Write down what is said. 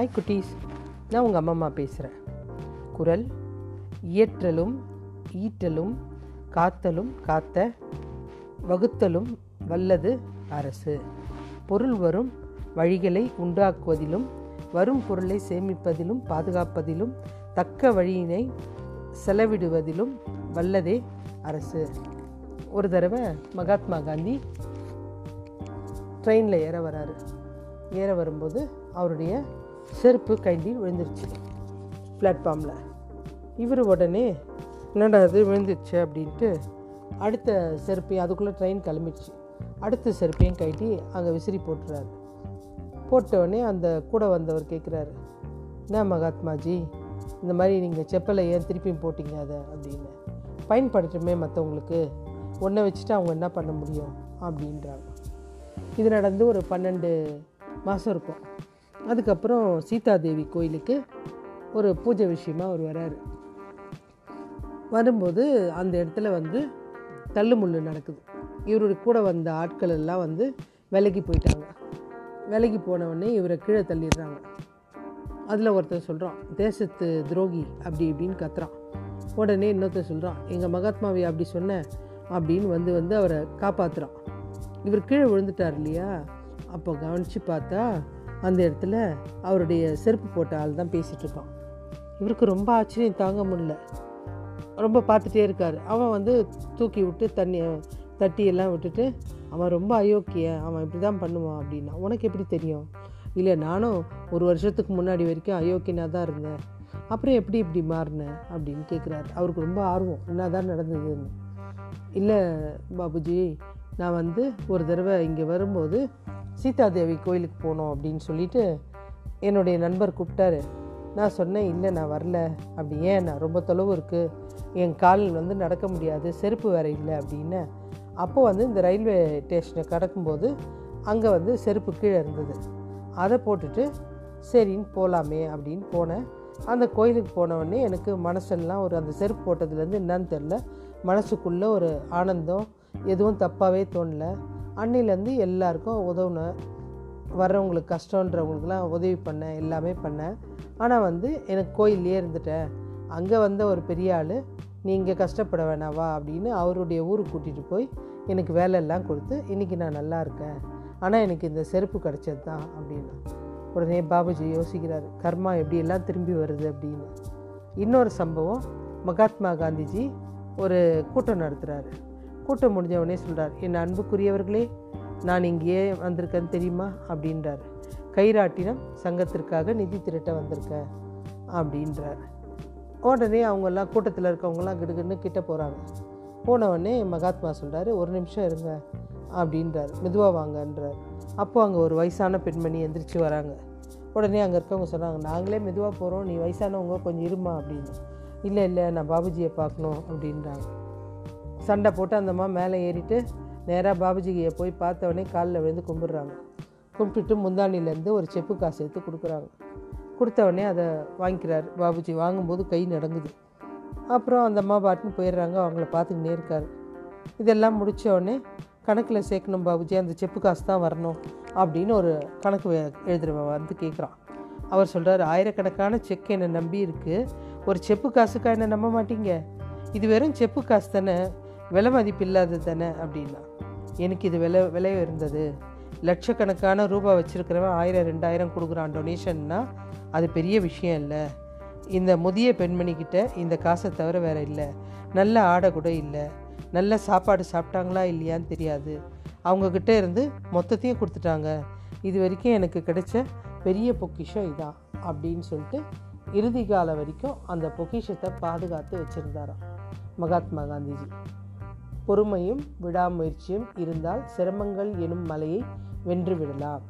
Hi குட்டீஸ் நான் உங்கள் அம்மா பேசுகிறேன் குரல் இயற்றலும் ஈட்டலும் காத்தலும் காத்த வகுத்தலும் வல்லது அரசு. பொருள் வரும் வழிகளை உண்டாக்குவதிலும் வரும் பொருளை சேமிப்பதிலும் பாதுகாப்பதிலும் தக்க வழியினை செலவிடுவதிலும் வல்லதே அரசு. ஒரு தடவை மகாத்மா காந்தி ட்ரெயினில் ஏற வராரு. ஏற வரும்போது அவருடைய செருப்பு கையில் விழுந்துருச்சு. பிளாட்ஃபார்மில் இவர் உடனே என்னடா அது விழுந்துருச்சு? அப்படின்ட்டு அடுத்த செருப்பையும் அதுக்குள்ளே ட்ரெயின் கிளம்பிடுச்சு. அடுத்த செருப்பையும் கட்டி அங்கே விசிறி போட்டுறாரு. போட்டவுடனே அந்த கூட வந்தவர் கேட்குறாரு என்ன மகாத்மாஜி இந்த மாதிரி நீங்கள் செப்பலை ஏன் திருப்பியும் போட்டிங்க அதை? அப்படின்னு. பயன்படுத்துமே மற்றவங்களுக்கு ஒன்றை வச்சுட்டு அவங்க என்ன பண்ண முடியும்? அப்படின்றாங்க. இது நடந்து ஒரு பன்னெண்டு மாதம் இருக்கும். அதுக்கப்புறம் சீதாதேவி கோயிலுக்கு ஒரு பூஜை விஷயமாக அவர் வராரு. வரும்போது அந்த இடத்துல வந்து தள்ளுமுள்ளு நடக்குது. இவருடைய கூட வந்த ஆட்கள் எல்லாம் வந்து விலகி போயிட்டாங்க. விலகி போனவுடனே இவரை கீழே தள்ளிடுறாங்க. அதில் ஒருத்தர் சொல்கிறான் தேசத்து துரோகி அப்படி இப்படின்னு கத்துறான். உடனே இன்னொருத்தர் சொல்கிறான் எங்கள் மகாத்மாவை அப்படி சொன்னேன் அப்படின்னு வந்து வந்து அவரை காப்பாற்றுறான் இவர் கீழே விழுந்துட்டார் இல்லையா? அப்போ கவனித்து பார்த்தா அந்த இடத்துல அவருடைய செருப்பு போட்ட ஆள் தான் பேசிகிட்ருக்கான் இவருக்கு ரொம்ப ஆச்சரியம் தாங்க முடியல. ரொம்ப பார்த்துட்டே இருக்கார். அவன் வந்து தூக்கி விட்டு தண்ணி தட்டி எல்லாம் விட்டுட்டு அவன் ரொம்ப அயோக்கியன் அவன் இப்படி தான் பண்ணுவான் அப்படின்னா உனக்கு எப்படி தெரியும்? இல்லை நானும் ஒரு வருஷத்துக்கு முன்னாடி வரைக்கும் அயோக்கியனாக தான் இருந்தேன். அப்புறம் எப்படி இப்படி மாறினேன் அப்படின்னு கேட்குறாரு அவருக்கு ரொம்ப ஆர்வம் என்ன தான் நடந்ததுன்னு. இல்லை பாபுஜி நான் வந்து ஒரு தடவை இங்கே வரும்போது சீதாதேவி கோயிலுக்கு போனோம் அப்படின்னு சொல்லிட்டு என்னுடைய நண்பர் கூப்பிட்டாரு. நான் சொன்னேன் இல்லை நான் வரல. அப்படி ஏன்? நான் ரொம்ப தொலைவு இருக்குது என் கால் வந்து நடக்க முடியாது. செருப்பு வேறு இல்லை. அப்படின்னு. அப்போ வந்து இந்த ரயில்வே ஸ்டேஷனை கடக்கும்போது அங்கே வந்து செருப்பு கீழே இருந்தது. அதை போட்டுட்டு சரின்னு போகலாமே அப்படின்னு போனேன். அந்த கோயிலுக்கு போனவொடனே எனக்கு மனசெல்லாம் ஒரு அந்த செருப்பு போட்டதுலேருந்து என்னன்னு தெரில மனசுக்குள்ளே ஒரு ஆனந்தம் எதுவும் தப்பாகவே தோணல. அன்னையிலேருந்து எல்லாருக்கும் உதவுனேன் வர்றவங்களுக்கு கஷ்டன்றவங்களுக்குலாம் உதவி பண்ணேன் எல்லாமே பண்ணேன் ஆனால் வந்து எனக்கு கோயிலே இருந்துட்டேன் அங்கே வந்த ஒரு பெரிய ஆள் நீ இங்கே கஷ்டப்பட வேணாவா அப்படின்னு அவருடைய ஊருக்கு கூட்டிகிட்டு போய் எனக்கு வேலையெல்லாம் கொடுத்து இன்றைக்கி நான் நல்லா இருக்கேன். ஆனால் எனக்கு இந்த செருப்பு கிடச்சது தான் அப்படின்னு. உடனே பாபுஜி யோசிக்கிறாரு கர்மா எப்படியெல்லாம் திரும்பி வருது? அப்படின்னு. இன்னொரு சம்பவம் மகாத்மா காந்திஜி ஒரு கூட்டம் நடத்துகிறாரு கூட்டம் முடிஞ்ச உடனே சொல்கிறார் என் அன்புக்குரியவர்களே நான் இங்கேயே வந்திருக்கேன்னு தெரியுமா? அப்படின்றார். கைராட்டினம் சங்கத்திற்காக நிதி திரட்ட வந்திருக்கேன் அப்படின்றார். உடனே அவங்கெல்லாம் கூட்டத்தில் இருக்கவங்கலாம் கிடுகிடுன்னு கிட்ட போகிறாங்க போன உடனே மகாத்மா சொல்கிறாரு ஒரு நிமிஷம் இருங்க அப்படின்றார். மெதுவாக வாங்கன்றார். அப்போது அங்கே ஒரு வயசான பெண்மணி எந்திரிச்சு வராங்க. உடனே அங்கே இருக்கவங்க சொன்னாங்க நாங்களே மெதுவாக போகிறோம் நீ வயசானவங்க கொஞ்சம் இருமா அப்படின்னு. இல்லை இல்லை நான் பாபுஜியை பார்க்கணும் அப்படின்றாங்க. சண்டை போட்டு அந்த அம்மா மேலே ஏறிட்டு நேராக பாபுஜியை போய் பார்த்தவொடனே காலில் விழுந்து கும்பிடுறாங்க. கும்பிட்டுட்டு முந்தாண்டிலேருந்து ஒரு செப்பு காசு எடுத்து கொடுக்குறாங்க. கொடுத்தவொடனே அதை வாங்கிக்கிறார். பாபுஜி வாங்கும்போது கை நடங்குது. அப்புறம் அந்த அம்மா பாட்டுன்னு போயிடுறாங்க. அவங்கள பார்த்துக்கிட்டே இருக்கார். இதெல்லாம் முடித்த உடனே கணக்கில் சேர்க்கணும் பாபுஜி அந்த செப்பு காசு தான் வரணும் அப்படின்னு ஒரு கணக்கு எழுதுறவன் வந்து கேட்குறான். அவர் சொல்கிறார் ஆயிரக்கணக்கான செக் என்னை நம்பி இருக்குது ஒரு செப்பு காசுக்கா என்னை நம்ப மாட்டீங்க? இது வெறும் செப்பு காசு தானே. விலை மதிப்பு இல்லாதது தானே அப்படின்னா? எனக்கு இது விலை விலை இருந்தது லட்சக்கணக்கான ரூபா வச்சுருக்கிறவன் ஆயிரம் ரெண்டாயிரம் கொடுக்குறான் டொனேஷன்னா அது பெரிய விஷயம் இல்லை. இந்த முதிய பெண்மணிக்கிட்ட இந்த காசை தவிர வேறு இல்லை. நல்ல ஆடை கூட இல்லை. நல்ல சாப்பாடு சாப்பிட்டாங்களா இல்லையான்னு தெரியாது. அவங்கக்கிட்ட இருந்து மொத்தத்தையும் கொடுத்துட்டாங்க. இது வரைக்கும் எனக்கு கிடைச்ச பெரிய பொக்கிஷம் இதான் அப்படின்னு சொல்லிட்டு இறுதி காலம் வரைக்கும் அந்த பொக்கிஷத்தை பாதுகாத்து வச்சுருந்தாராம் மகாத்மா காந்திஜி. பொறுமையும் விடாமுயற்சியும் இருந்தால் சிரமங்கள் எனும் மலையை வென்று விடலாம்